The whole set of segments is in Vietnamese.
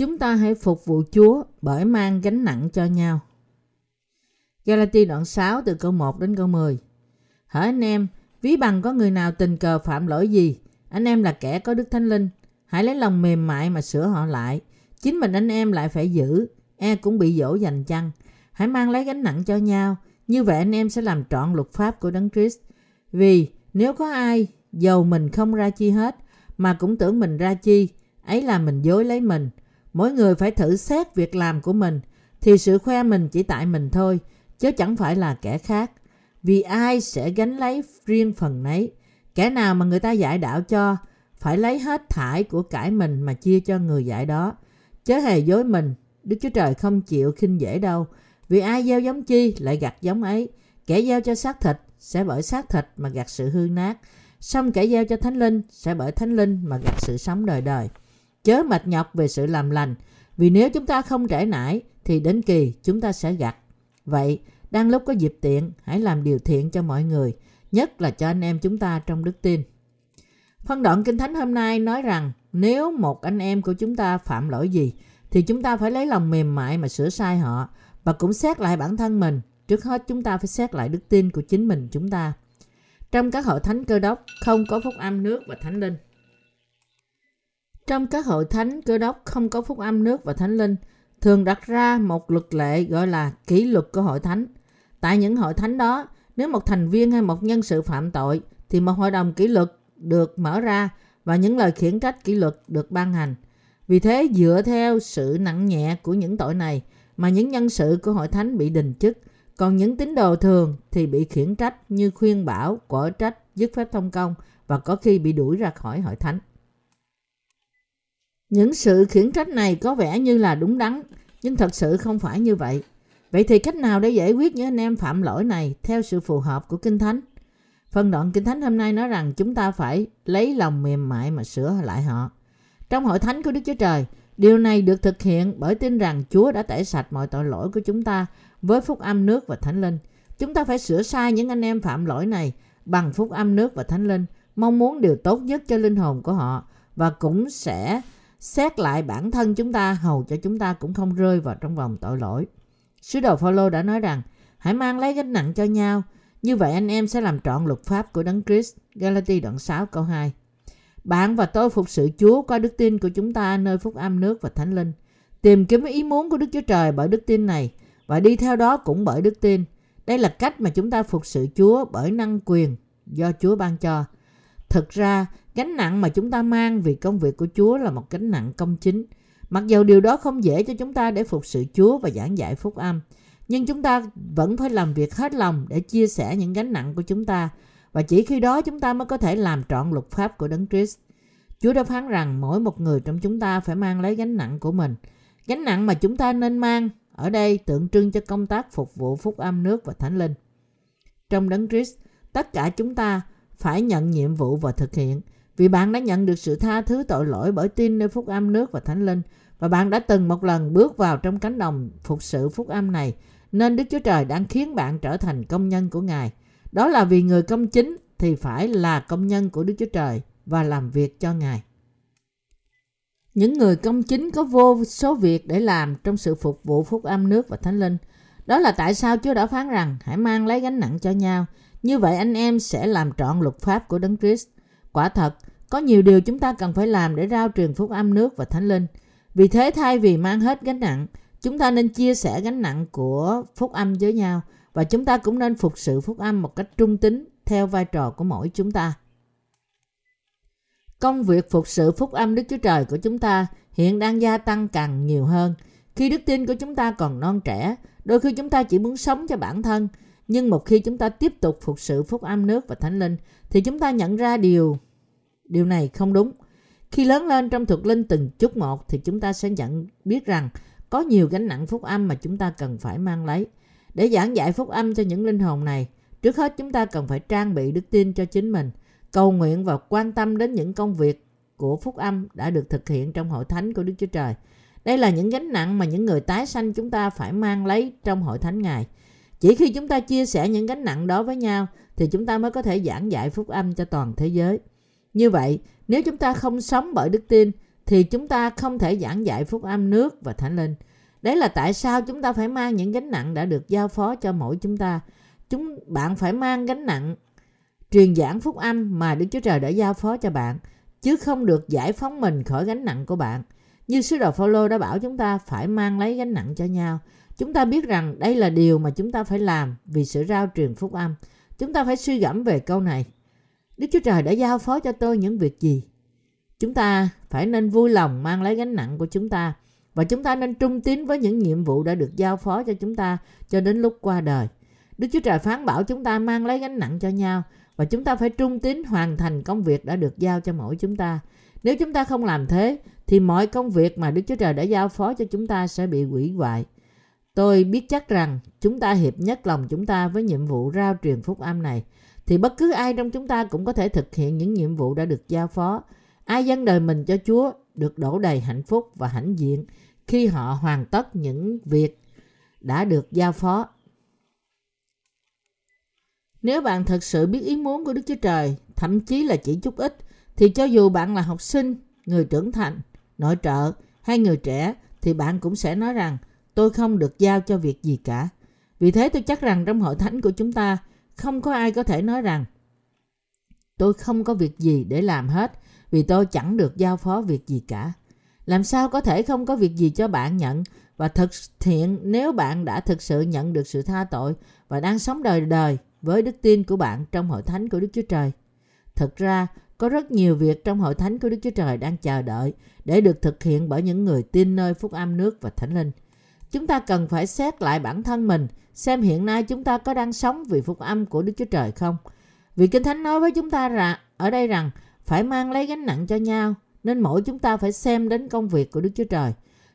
Chúng ta hãy phục vụ Chúa bởi mang gánh nặng cho nhau. Galati đoạn 6 từ câu 1 đến câu 10 Hỡi anh em, ví bằng có người nào tình cờ phạm lỗi gì, anh em là kẻ có đức thánh linh, hãy lấy lòng mềm mại mà sửa họ lại. Chính mình anh em lại phải giữ, e cũng bị dỗ dành chăng. Hãy mang lấy gánh nặng cho nhau, như vậy anh em sẽ làm trọn luật pháp của Đấng Christ. Vì nếu có ai dầu mình không ra chi hết, mà cũng tưởng mình ra chi, ấy là mình dối lấy mình. Mỗi người phải thử xét việc làm của mình, thì sự khoe mình chỉ tại mình thôi, chứ chẳng phải là kẻ khác. Vì ai sẽ gánh lấy riêng phần nấy. Kẻ nào mà người ta giải đạo cho, phải lấy hết thải của cải mình mà chia cho người giải đó. Chớ hề dối mình, Đức Chúa Trời không chịu khinh dễ đâu. Vì ai gieo giống chi lại gặt giống ấy. Kẻ gieo cho xác thịt sẽ bởi xác thịt mà gặt sự hư nát. Xong kẻ gieo cho thánh linh sẽ bởi thánh linh mà gặt sự sống đời đời. Chớ mệt nhọc về sự làm lành. Vì nếu chúng ta không trễ nải thì đến kỳ chúng ta sẽ gặt. Vậy, đang lúc có dịp tiện, hãy làm điều thiện cho mọi người, nhất là cho anh em chúng ta trong đức tin. Phân đoạn Kinh Thánh hôm nay nói rằng nếu một anh em của chúng ta phạm lỗi gì thì chúng ta phải lấy lòng mềm mại mà sửa sai họ và cũng xét lại bản thân mình. Trước hết chúng ta phải xét lại đức tin của chính mình chúng ta. Trong các hội thánh cơ đốc không có phúc âm nước và thánh linh. Trong các hội thánh cơ đốc không có phúc âm nước và thánh linh, thường đặt ra một luật lệ gọi là kỷ luật của hội thánh. Tại những hội thánh đó, nếu một thành viên hay một nhân sự phạm tội, thì một hội đồng kỷ luật được mở ra và những lời khiển trách kỷ luật được ban hành. Vì thế, dựa theo sự nặng nhẹ của những tội này mà những nhân sự của hội thánh bị đình chức, còn những tín đồ thường thì bị khiển trách như khuyên bảo, quở trách, dứt phép thông công và có khi bị đuổi ra khỏi hội thánh. Những sự khiển trách này có vẻ như là đúng đắn, nhưng thật sự không phải như vậy. Vậy thì cách nào để giải quyết những anh em phạm lỗi này theo sự phù hợp của Kinh Thánh? Phần đoạn Kinh Thánh hôm nay nói rằng chúng ta phải lấy lòng mềm mại mà sửa lại họ. Trong hội thánh của Đức Chúa Trời, điều này được thực hiện bởi tin rằng Chúa đã tẩy sạch mọi tội lỗi của chúng ta với phúc âm nước và thánh linh. Chúng ta phải sửa sai những anh em phạm lỗi này bằng phúc âm nước và thánh linh, mong muốn điều tốt nhất cho linh hồn của họ và cũng sẽ xét lại bản thân chúng ta hầu cho chúng ta cũng không rơi vào trong vòng tội lỗi. Sứ đồ Phaolô đã nói rằng hãy mang lấy gánh nặng cho nhau, như vậy anh em sẽ làm trọn luật pháp của Đấng Christ. Galati đoạn 6 câu 2. Bạn và tôi phục sự Chúa qua đức tin của chúng ta nơi phúc âm nước và thánh linh. Tìm kiếm ý muốn của Đức Chúa Trời bởi đức tin này và đi theo đó cũng bởi đức tin. Đây là cách mà chúng ta phục sự Chúa bởi năng quyền do Chúa ban cho. Thực ra, gánh nặng mà chúng ta mang vì công việc của Chúa là một gánh nặng công chính. Mặc dù điều đó không dễ cho chúng ta để phục sự Chúa và giảng dạy phúc âm, nhưng chúng ta vẫn phải làm việc hết lòng để chia sẻ những gánh nặng của chúng ta và chỉ khi đó chúng ta mới có thể làm trọn luật pháp của Đấng Christ. Chúa đã phán rằng mỗi một người trong chúng ta phải mang lấy gánh nặng của mình. Gánh nặng mà chúng ta nên mang ở đây tượng trưng cho công tác phục vụ phúc âm nước và thánh linh. Trong Đấng Christ, tất cả chúng ta phải nhận nhiệm vụ và thực hiện vì bạn đã nhận được sự tha thứ tội lỗi bởi tin nơi phúc âm nước và thánh linh, và bạn đã từng một lần bước vào trong cánh đồng phục sự phúc âm này, nên Đức Chúa Trời đang khiến bạn trở thành công nhân của Ngài. Đó là vì người công chính thì phải là công nhân của Đức Chúa Trời và làm việc cho Ngài. Những người công chính có vô số việc để làm trong sự phục vụ phúc âm nước và thánh linh. Đó là tại sao Chúa đã phán rằng, hãy mang lấy gánh nặng cho nhau. Như vậy anh em sẽ làm trọn luật pháp của Đấng Christ. Quả thật, có nhiều điều chúng ta cần phải làm để rao truyền phúc âm nước và thánh linh. Vì thế thay vì mang hết gánh nặng, chúng ta nên chia sẻ gánh nặng của phúc âm với nhau và chúng ta cũng nên phục sự phúc âm một cách trung tính theo vai trò của mỗi chúng ta. Công việc phục sự phúc âm Đức Chúa Trời của chúng ta hiện đang gia tăng càng nhiều hơn. Khi đức tin của chúng ta còn non trẻ, đôi khi chúng ta chỉ muốn sống cho bản thân, nhưng một khi chúng ta tiếp tục phục sự phúc âm nước và thánh linh, thì chúng ta nhận ra điều điều này không đúng. Khi lớn lên trong thuộc linh từng chút một thì chúng ta sẽ nhận biết rằng có nhiều gánh nặng phúc âm mà chúng ta cần phải mang lấy. Để giảng dạy phúc âm cho những linh hồn này, trước hết chúng ta cần phải trang bị đức tin cho chính mình, cầu nguyện và quan tâm đến những công việc của phúc âm đã được thực hiện trong hội thánh của Đức Chúa Trời. Đây là những gánh nặng mà những người tái sanh chúng ta phải mang lấy trong hội thánh Ngài. Chỉ khi chúng ta chia sẻ những gánh nặng đó với nhau thì chúng ta mới có thể giảng dạy phúc âm cho toàn thế giới. Như vậy, nếu chúng ta không sống bởi đức tin thì chúng ta không thể giảng dạy phúc âm nước và thánh linh. Đấy là tại sao chúng ta phải mang những gánh nặng đã được giao phó cho mỗi chúng ta. Chúng bạn phải mang gánh nặng truyền giảng phúc âm mà Đức Chúa Trời đã giao phó cho bạn, chứ không được giải phóng mình khỏi gánh nặng của bạn. Như sứ đồ Phaolô đã bảo chúng ta phải mang lấy gánh nặng cho nhau. Chúng ta biết rằng đây là điều mà chúng ta phải làm vì sự rao truyền phúc âm. Chúng ta phải suy gẫm về câu này. Đức Chúa Trời đã giao phó cho tôi những việc gì? Chúng ta phải nên vui lòng mang lấy gánh nặng của chúng ta và chúng ta nên trung tín với những nhiệm vụ đã được giao phó cho chúng ta cho đến lúc qua đời. Đức Chúa Trời phán bảo chúng ta mang lấy gánh nặng cho nhau và chúng ta phải trung tín hoàn thành công việc đã được giao cho mỗi chúng ta. Nếu chúng ta không làm thế, thì mọi công việc mà Đức Chúa Trời đã giao phó cho chúng ta sẽ bị hủy hoại. Tôi biết chắc rằng chúng ta hiệp nhất lòng chúng ta với nhiệm vụ rao truyền phúc âm này thì bất cứ ai trong chúng ta cũng có thể thực hiện những nhiệm vụ đã được giao phó. Ai dâng đời mình cho Chúa được đổ đầy hạnh phúc và hãnh diện khi họ hoàn tất những việc đã được giao phó. Nếu bạn thật sự biết ý muốn của Đức Chúa Trời, thậm chí là chỉ chút ít, thì cho dù bạn là học sinh, người trưởng thành, nội trợ hay người trẻ, thì bạn cũng sẽ nói rằng tôi không được giao cho việc gì cả. Vì thế tôi chắc rằng trong hội thánh của chúng ta, không có ai có thể nói rằng tôi không có việc gì để làm hết vì tôi chẳng được giao phó việc gì cả. Làm sao có thể không có việc gì cho bạn nhận và thực hiện nếu bạn đã thực sự nhận được sự tha tội và đang sống đời đời với đức tin của bạn trong hội thánh của Đức Chúa Trời. Thực ra, có rất nhiều việc trong hội thánh của Đức Chúa Trời đang chờ đợi để được thực hiện bởi những người tin nơi phúc âm nước và thánh linh. Chúng ta cần phải xét lại bản thân mình, xem hiện nay chúng ta có đang sống vì phúc âm của Đức Chúa Trời không. Vì Kinh Thánh nói với chúng ta rằng, ở đây rằng phải mang lấy gánh nặng cho nhau, nên mỗi chúng ta phải xem đến công việc của Đức Chúa Trời.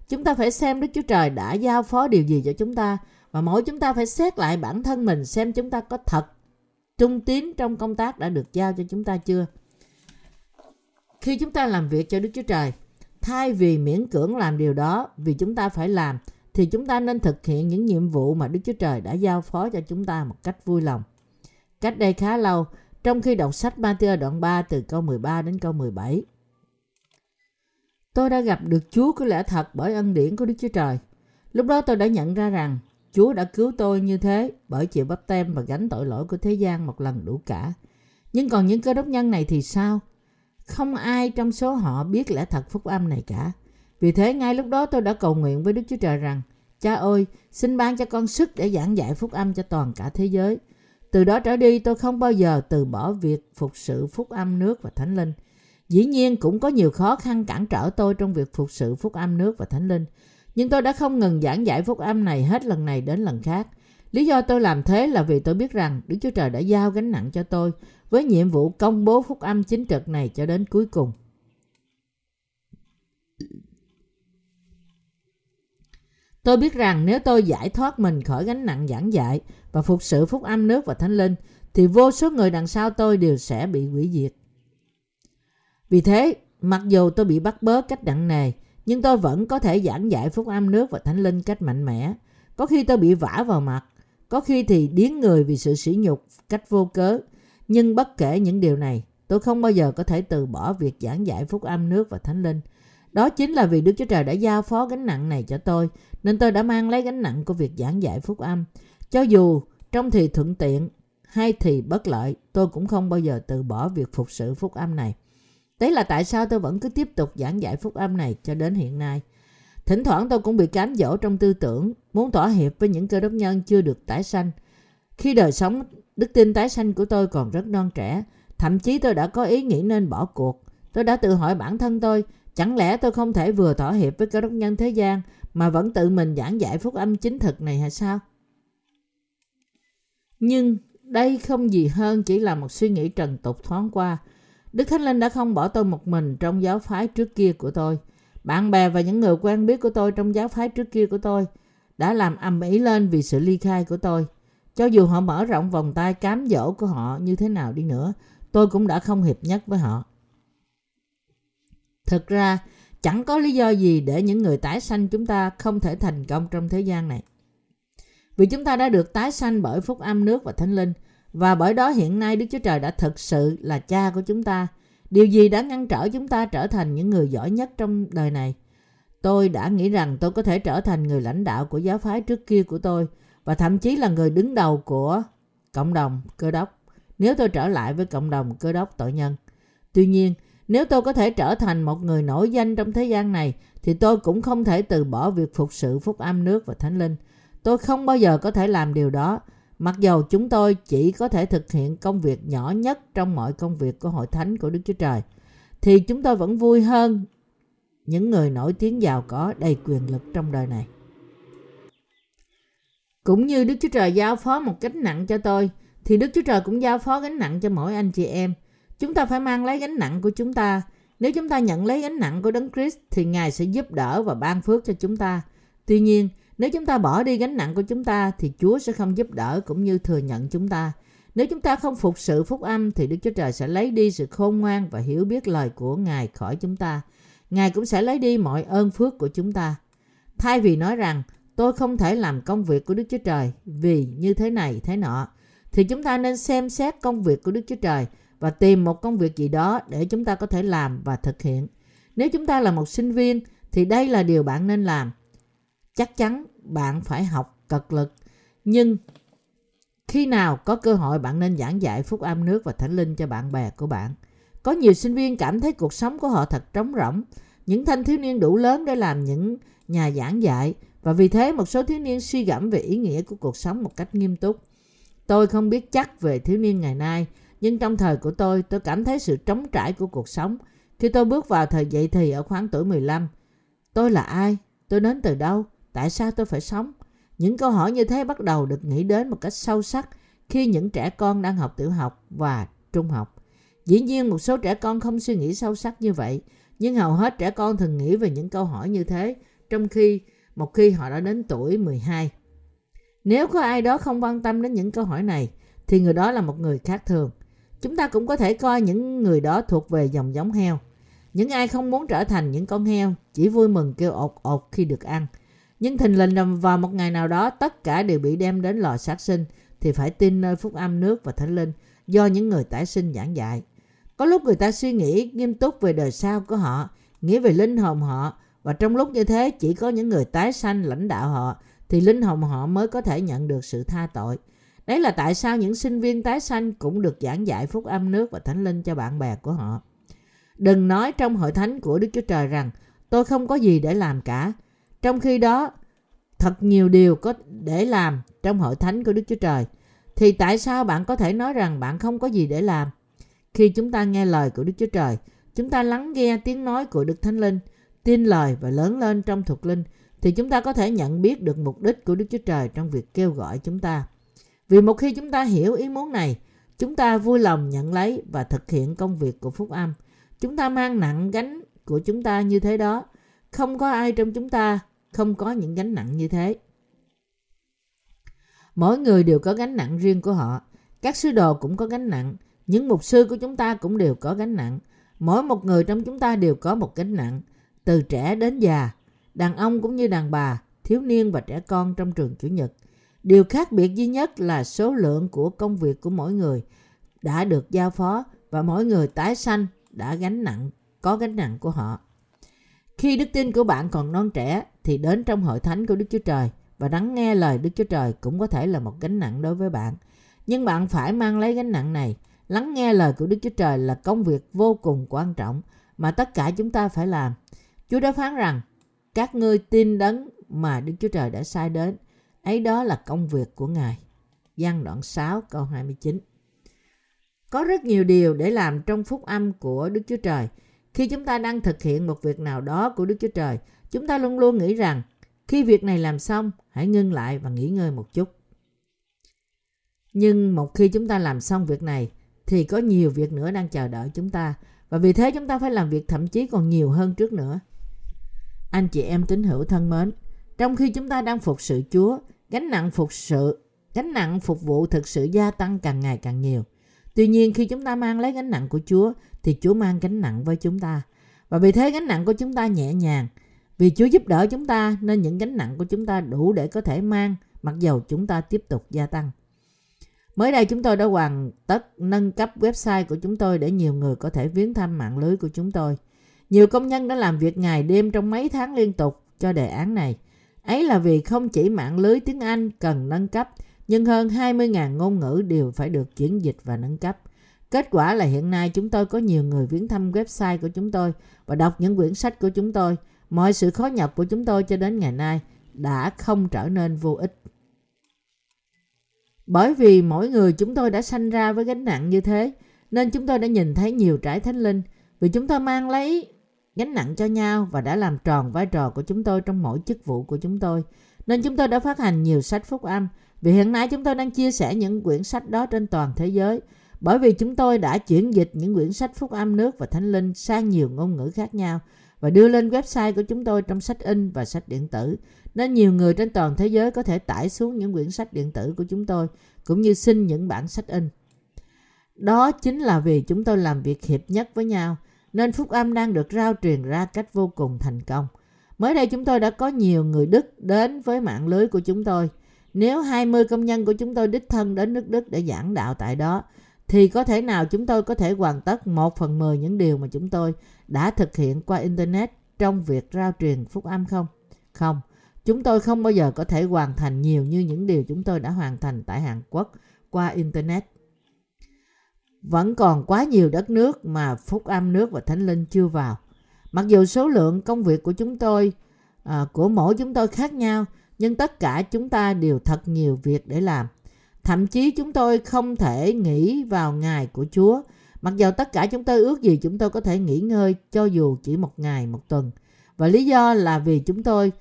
Chúng ta phải xem Đức Chúa Trời đã giao phó điều gì cho chúng ta và mỗi chúng ta phải xét lại bản thân mình xem chúng ta có thật trung tín trong công tác đã được giao cho chúng ta chưa. Khi chúng ta làm việc cho Đức Chúa Trời, thay vì miễn cưỡng làm điều đó vì chúng ta phải làm, thì chúng ta nên thực hiện những nhiệm vụ mà Đức Chúa Trời đã giao phó cho chúng ta một cách vui lòng. Cách đây khá lâu, trong khi đọc sách Matthew đoạn 3 từ câu 13 đến câu 17. Tôi đã gặp được Chúa có lẽ thật bởi ân điển của Đức Chúa Trời. Lúc đó tôi đã nhận ra rằng Chúa đã cứu tôi như thế bởi chịu bắp tem và gánh tội lỗi của thế gian một lần đủ cả. Nhưng còn những cơ đốc nhân này thì sao? Không ai trong số họ biết lẽ thật phúc âm này cả. Vì thế ngay lúc đó tôi đã cầu nguyện với Đức Chúa Trời rằng Cha ơi, xin ban cho con sức để giảng dạy phúc âm cho toàn cả thế giới. Từ đó trở đi tôi không bao giờ từ bỏ việc phục sự phúc âm nước và thánh linh. Dĩ nhiên cũng có nhiều khó khăn cản trở tôi trong việc phục sự phúc âm nước và thánh linh. Nhưng tôi đã không ngừng giảng giải phúc âm này hết lần này đến lần khác. Lý do tôi làm thế là vì tôi biết rằng Đức Chúa Trời đã giao gánh nặng cho tôi với nhiệm vụ công bố phúc âm chính trực này cho đến cuối cùng. Tôi biết rằng nếu tôi giải thoát mình khỏi gánh nặng giảng dạy và phục sự phúc âm nước và thánh linh, thì vô số người đằng sau tôi đều sẽ bị hủy diệt. Vì thế, mặc dù tôi bị bắt bớ cách nặng nề, nhưng tôi vẫn có thể giảng dạy phúc âm nước và thánh linh cách mạnh mẽ. Có khi tôi bị vả vào mặt, có khi thì điến người vì sự sỉ nhục cách vô cớ. Nhưng bất kể những điều này, tôi không bao giờ có thể từ bỏ việc giảng dạy phúc âm nước và thánh linh. Đó chính là vì Đức Chúa Trời đã giao phó gánh nặng này cho tôi, nên tôi đã mang lấy gánh nặng của việc giảng dạy phúc âm. Cho dù trong thì thuận tiện hay thì bất lợi, tôi cũng không bao giờ từ bỏ việc phục sự phúc âm này. Đấy là tại sao tôi vẫn cứ tiếp tục giảng dạy phúc âm này cho đến hiện nay. Thỉnh thoảng tôi cũng bị cám dỗ trong tư tưởng, muốn thỏa hiệp với những cơ đốc nhân chưa được tái sanh. Khi đời sống đức tin tái sanh của tôi còn rất non trẻ, thậm chí tôi đã có ý nghĩ nên bỏ cuộc. Tôi đã tự hỏi bản thân tôi, chẳng lẽ tôi không thể vừa thỏa hiệp với cơ đốc nhân thế gian mà vẫn tự mình giảng giải phúc âm chính thực này hay sao? Nhưng đây không gì hơn chỉ là một suy nghĩ trần tục thoáng qua. Đức Thánh Linh đã không bỏ tôi một mình trong giáo phái trước kia của tôi. Bạn bè và những người quen biết của tôi trong giáo phái trước kia của tôi đã làm ầm ĩ lên vì sự ly khai của tôi. Cho dù họ mở rộng vòng tay cám dỗ của họ như thế nào đi nữa, tôi cũng đã không hiệp nhất với họ. Thực ra, chẳng có lý do gì để những người tái sanh chúng ta không thể thành công trong thế gian này. Vì chúng ta đã được tái sanh bởi phúc âm nước và thánh linh, và bởi đó hiện nay Đức Chúa Trời đã thực sự là cha của chúng ta. Điều gì đã ngăn trở chúng ta trở thành những người giỏi nhất trong đời này? Tôi đã nghĩ rằng tôi có thể trở thành người lãnh đạo của giáo phái trước kia của tôi và thậm chí là người đứng đầu của cộng đồng cơ đốc nếu tôi trở lại với cộng đồng cơ đốc tội nhân. Tuy nhiên, nếu tôi có thể trở thành một người nổi danh trong thế gian này thì tôi cũng không thể từ bỏ việc phục sự phúc âm nước và thánh linh. Tôi không bao giờ có thể làm điều đó mặc dầu chúng tôi chỉ có thể thực hiện công việc nhỏ nhất trong mọi công việc của hội thánh của Đức Chúa Trời thì chúng tôi vẫn vui hơn những người nổi tiếng giàu có đầy quyền lực trong đời này. Cũng như Đức Chúa Trời giao phó một gánh nặng cho tôi, thì Đức Chúa Trời cũng giao phó gánh nặng cho mỗi anh chị em. Chúng ta phải mang lấy gánh nặng của chúng ta. Nếu chúng ta nhận lấy gánh nặng của Đấng Christ thì Ngài sẽ giúp đỡ và ban phước cho chúng ta. Tuy nhiên, nếu chúng ta bỏ đi gánh nặng của chúng ta thì Chúa sẽ không giúp đỡ cũng như thừa nhận chúng ta. Nếu chúng ta không phục sự phúc âm thì Đức Chúa Trời sẽ lấy đi sự khôn ngoan và hiểu biết lời của Ngài khỏi chúng ta. Ngài cũng sẽ lấy đi mọi ơn phước của chúng ta. Thay vì nói rằng tôi không thể làm công việc của Đức Chúa Trời vì như thế này thế nọ, thì chúng ta nên xem xét công việc của Đức Chúa Trời và tìm một công việc gì đó để chúng ta có thể làm và thực hiện. Nếu chúng ta là một sinh viên thì đây là điều bạn nên làm. Chắc chắn bạn phải học cật lực, nhưng khi nào có cơ hội bạn nên giảng dạy phúc âm nước và thánh linh cho bạn bè của bạn. Có nhiều sinh viên cảm thấy cuộc sống của họ thật trống rỗng. Những thanh thiếu niên đủ lớn để làm những nhà giảng dạy và vì thế một số thiếu niên suy gẫm về ý nghĩa của cuộc sống một cách nghiêm túc. Tôi không biết chắc về thiếu niên ngày nay, nhưng trong thời của tôi, tôi cảm thấy sự trống trải của cuộc sống. Khi tôi bước vào thời dậy thì ở khoảng tuổi 15, tôi là ai? Tôi đến từ đâu? Tại sao tôi phải sống? Những câu hỏi như thế bắt đầu được nghĩ đến một cách sâu sắc khi những trẻ con đang học tiểu học và trung học. Dĩ nhiên một số trẻ con không suy nghĩ sâu sắc như vậy, nhưng hầu hết trẻ con thường nghĩ về những câu hỏi như thế trong khi một khi họ đã đến tuổi 12. Nếu có ai đó không quan tâm đến những câu hỏi này thì người đó là một người khác thường. Chúng ta cũng có thể coi những người đó thuộc về dòng giống heo. Những ai không muốn trở thành những con heo chỉ vui mừng kêu ột ột khi được ăn. Nhưng thình lình vào một ngày nào đó tất cả đều bị đem đến lò sát sinh thì phải tin nơi phúc âm nước và thánh linh do những người tái sinh giảng dạy. Có lúc người ta suy nghĩ nghiêm túc về đời sau của họ, nghĩ về linh hồn họ và trong lúc như thế chỉ có những người tái sanh lãnh đạo họ thì linh hồn họ mới có thể nhận được sự tha tội. Đấy là tại sao những sinh viên tái sanh cũng được giảng dạy phúc âm nước và thánh linh cho bạn bè của họ. Đừng nói trong hội thánh của Đức Chúa Trời rằng tôi không có gì để làm cả. Trong khi đó, thật nhiều điều có để làm trong hội thánh của Đức Chúa Trời. Thì tại sao bạn có thể nói rằng bạn không có gì để làm? Khi chúng ta nghe lời của Đức Chúa Trời, chúng ta lắng nghe tiếng nói của Đức Thánh Linh, tin lời và lớn lên trong thuộc linh, thì chúng ta có thể nhận biết được mục đích của Đức Chúa Trời trong việc kêu gọi chúng ta. Vì một khi chúng ta hiểu ý muốn này, chúng ta vui lòng nhận lấy và thực hiện công việc của phúc âm. Chúng ta mang nặng gánh của chúng ta như thế đó. Không có ai trong chúng ta không có những gánh nặng như thế. Mỗi người đều có gánh nặng riêng của họ. Các sứ đồ cũng có gánh nặng. Những mục sư của chúng ta cũng đều có gánh nặng. Mỗi một người trong chúng ta đều có một gánh nặng. Từ trẻ đến già, đàn ông cũng như đàn bà, thiếu niên và trẻ con trong trường Chủ nhật. Điều khác biệt duy nhất là số lượng của công việc của mỗi người đã được giao phó và mỗi người tái sanh đã gánh nặng, có gánh nặng của họ. Khi đức tin của bạn còn non trẻ thì đến trong hội thánh của Đức Chúa Trời và lắng nghe lời Đức Chúa Trời cũng có thể là một gánh nặng đối với bạn. Nhưng bạn phải mang lấy gánh nặng này. Lắng nghe lời của Đức Chúa Trời là công việc vô cùng quan trọng mà tất cả chúng ta phải làm. Chúa đã phán rằng các ngươi tin đấng mà Đức Chúa Trời đã sai đến. Ấy đó là công việc của Ngài. Giăng đoạn 6 câu 29 Có rất nhiều điều để làm trong phúc âm của Đức Chúa Trời. Khi chúng ta đang thực hiện một việc nào đó của Đức Chúa Trời, chúng ta luôn luôn nghĩ rằng khi việc này làm xong, hãy ngưng lại và nghỉ ngơi một chút. Nhưng một khi chúng ta làm xong việc này, thì có nhiều việc nữa đang chờ đợi chúng ta. Và vì thế chúng ta phải làm việc thậm chí còn nhiều hơn trước nữa. Anh chị em tín hữu thân mến, trong khi chúng ta đang phục sự Chúa, gánh nặng phục sự, gánh nặng phục vụ thực sự gia tăng càng ngày càng nhiều. Tuy nhiên khi chúng ta mang lấy gánh nặng của Chúa thì Chúa mang gánh nặng với chúng ta. Và vì thế gánh nặng của chúng ta nhẹ nhàng. Vì Chúa giúp đỡ chúng ta nên những gánh nặng của chúng ta đủ để có thể mang mặc dầu chúng ta tiếp tục gia tăng. Mới đây chúng tôi đã hoàn tất nâng cấp website của chúng tôi để nhiều người có thể viếng thăm mạng lưới của chúng tôi. Nhiều công nhân đã làm việc ngày đêm trong mấy tháng liên tục cho đề án này. Ấy là vì không chỉ mạng lưới tiếng Anh cần nâng cấp, nhưng hơn 20.000 ngôn ngữ đều phải được chuyển dịch và nâng cấp. Kết quả là hiện nay chúng tôi có nhiều người viếng thăm website của chúng tôi và đọc những quyển sách của chúng tôi. Mọi sự khó nhọc của chúng tôi cho đến ngày nay đã không trở nên vô ích. Bởi vì mỗi người chúng tôi đã sanh ra với gánh nặng như thế, nên chúng tôi đã nhìn thấy nhiều trải thánh linh. Vì chúng tôi mang lấy gánh nặng cho nhau và đã làm tròn vai trò của chúng tôi trong mỗi chức vụ của chúng tôi. Nên chúng tôi đã phát hành nhiều sách phúc âm. Vì hiện nay chúng tôi đang chia sẻ những quyển sách đó trên toàn thế giới. Bởi vì chúng tôi đã chuyển dịch những quyển sách phúc âm nước và thánh linh sang nhiều ngôn ngữ khác nhau và đưa lên website của chúng tôi trong sách in và sách điện tử. Nên nhiều người trên toàn thế giới có thể tải xuống những quyển sách điện tử của chúng tôi, cũng như xin những bản sách in. Đó chính là vì chúng tôi làm việc hiệp nhất với nhau nên phúc âm đang được rao truyền ra cách vô cùng thành công. Mới đây chúng tôi đã có nhiều người Đức đến với mạng lưới của chúng tôi. Nếu 20 công nhân của chúng tôi đích thân đến nước Đức để giảng đạo tại đó, thì có thể nào chúng tôi có thể hoàn tất 1 phần 10 những điều mà chúng tôi đã thực hiện qua Internet trong việc rao truyền phúc âm không? Không, chúng tôi không bao giờ có thể hoàn thành nhiều như những điều chúng tôi đã hoàn thành tại Hàn Quốc qua Internet. Vẫn còn quá nhiều đất nước mà phúc âm nước và thánh linh chưa vào. Mặc dù số lượng công việc của chúng tôi, à, của mỗi chúng tôi khác nhau, nhưng tất cả chúng ta đều thật nhiều việc để làm. Thậm chí chúng tôi không thể nghỉ vào ngày của Chúa. Mặc dù tất cả chúng tôi ước gì chúng tôi có thể nghỉ ngơi cho dù chỉ một ngày, một tuần. Và lý do là vì chúng tôi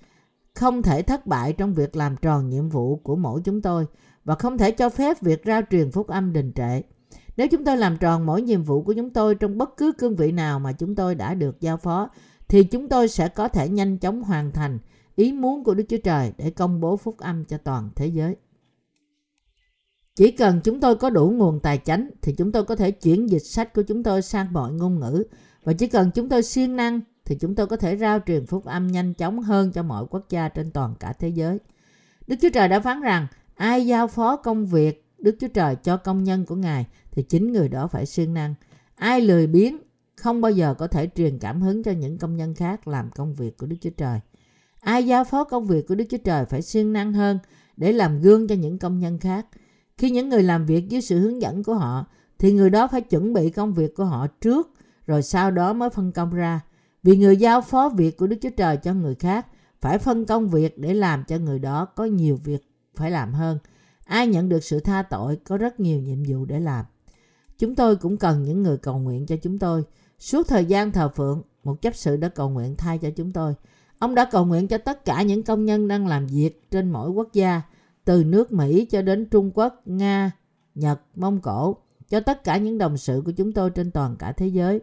không thể thất bại trong việc làm tròn nhiệm vụ của mỗi chúng tôi và không thể cho phép việc rao truyền phúc âm đình trệ. Nếu chúng tôi làm tròn mỗi nhiệm vụ của chúng tôi trong bất cứ cương vị nào mà chúng tôi đã được giao phó, thì chúng tôi sẽ có thể nhanh chóng hoàn thành ý muốn của Đức Chúa Trời để công bố phúc âm cho toàn thế giới. Chỉ cần chúng tôi có đủ nguồn tài chánh thì chúng tôi có thể chuyển dịch sách của chúng tôi sang mọi ngôn ngữ và chỉ cần chúng tôi siêng năng thì chúng tôi có thể rao truyền phúc âm nhanh chóng hơn cho mọi quốc gia trên toàn cả thế giới. Đức Chúa Trời đã phán rằng ai giao phó công việc Đức Chúa Trời cho công nhân của Ngài thì chính người đó phải siêng năng. Ai lười biếng, không bao giờ có thể truyền cảm hứng cho những công nhân khác làm công việc của Đức Chúa Trời. Ai giao phó công việc của Đức Chúa Trời phải siêng năng hơn để làm gương cho những công nhân khác. Khi những người làm việc dưới sự hướng dẫn của họ, thì người đó phải chuẩn bị công việc của họ trước, rồi sau đó mới phân công ra. Vì người giao phó việc của Đức Chúa Trời cho người khác, phải phân công việc để làm cho người đó có nhiều việc phải làm hơn. Ai nhận được sự tha tội, có rất nhiều nhiệm vụ để làm. Chúng tôi cũng cần những người cầu nguyện cho chúng tôi. Suốt thời gian thờ phượng, một chấp sự đã cầu nguyện thay cho chúng tôi. Ông đã cầu nguyện cho tất cả những công nhân đang làm việc trên mỗi quốc gia, từ nước Mỹ cho đến Trung Quốc, Nga, Nhật, Mông Cổ, cho tất cả những đồng sự của chúng tôi trên toàn cả thế giới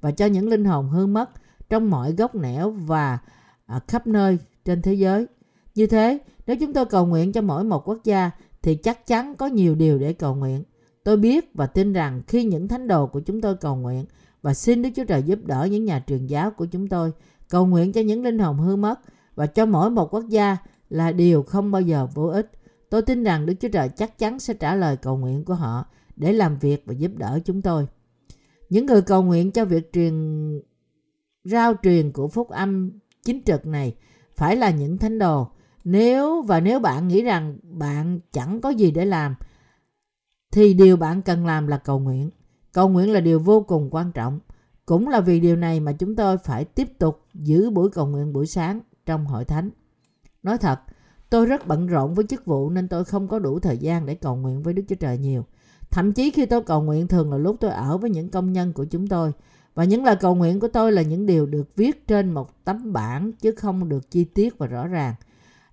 và cho những linh hồn hư mất trong mọi góc nẻo và à, khắp nơi trên thế giới. Như thế, nếu chúng tôi cầu nguyện cho mỗi một quốc gia thì chắc chắn có nhiều điều để cầu nguyện. Tôi biết và tin rằng khi những thánh đồ của chúng tôi cầu nguyện và xin Đức Chúa Trời giúp đỡ những nhà truyền giáo của chúng tôi, cầu nguyện cho những linh hồn hư mất và cho mỗi một quốc gia là điều không bao giờ vô ích. Tôi tin rằng Đức Chúa Trời chắc chắn sẽ trả lời cầu nguyện của họ để làm việc và giúp đỡ chúng tôi. Những người cầu nguyện cho việc truyền rao truyền của phúc âm chính trực này phải là những thánh đồ. Nếu và nếu bạn nghĩ rằng bạn chẳng có gì để làm thì điều bạn cần làm là cầu nguyện. Cầu nguyện là điều vô cùng quan trọng. Cũng là vì điều này mà chúng tôi phải tiếp tục giữ buổi cầu nguyện buổi sáng trong hội thánh. Nói thật, tôi rất bận rộn với chức vụ nên tôi không có đủ thời gian để cầu nguyện với Đức Chúa Trời nhiều. Thậm chí khi tôi cầu nguyện thường là lúc tôi ở với những công nhân của chúng tôi. Và những lời cầu nguyện của tôi là những điều được viết trên một tấm bảng chứ không được chi tiết và rõ ràng.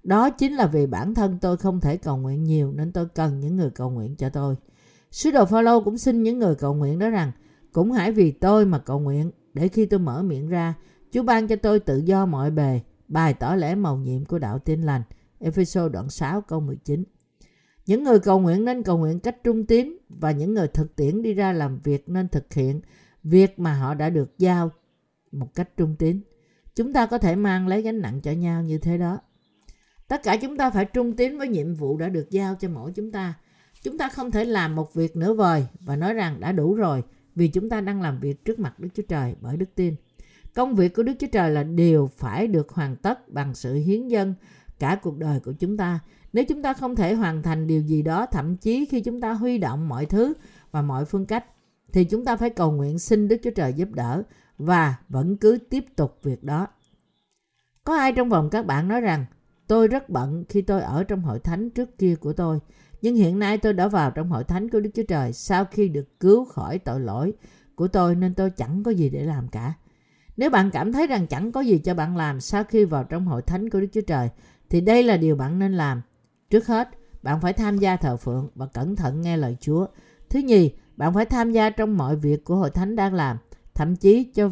Đó chính là vì bản thân tôi không thể cầu nguyện nhiều nên tôi cần những người cầu nguyện cho tôi. Sứ đồ Phaolô cũng xin những người cầu nguyện đó rằng, cũng hãy vì tôi mà cầu nguyện, để khi tôi mở miệng ra, Chúa ban cho tôi tự do mọi bề, bài tỏ lẽ màu nhiệm của đạo tin lành Ephesos đoạn 6 câu 19 những người cầu nguyện nên cầu nguyện cách trung tín và những người thực tiễn đi ra làm việc nên thực hiện việc mà họ đã được giao một cách trung tín. Chúng ta có thể mang lấy gánh nặng cho nhau như thế đó. Tất cả chúng ta phải trung tín với nhiệm vụ đã được giao cho mỗi chúng ta. Chúng ta không thể làm một việc nửa vời và nói rằng đã đủ rồi vì chúng ta đang làm việc trước mặt Đức Chúa Trời bởi đức tin. Công việc của Đức Chúa Trời là điều phải được hoàn tất bằng sự hiến dân cả cuộc đời của chúng ta. Nếu chúng ta không thể hoàn thành điều gì đó, thậm chí khi chúng ta huy động mọi thứ và mọi phương cách, thì chúng ta phải cầu nguyện xin Đức Chúa Trời giúp đỡ và vẫn cứ tiếp tục việc đó. Có ai trong vòng các bạn nói rằng tôi rất bận khi tôi ở trong hội thánh trước kia của tôi, nhưng hiện nay tôi đã vào trong hội thánh của Đức Chúa Trời sau khi được cứu khỏi tội lỗi của tôi nên tôi chẳng có gì để làm cả. Nếu bạn cảm thấy rằng chẳng có gì cho bạn làm sau khi vào trong hội thánh của Đức Chúa Trời, thì đây là điều bạn nên làm. Trước hết, bạn phải tham gia thờ phượng và cẩn thận nghe lời Chúa. Thứ nhì, bạn phải tham gia trong mọi việc của hội thánh đang làm, thậm chí cho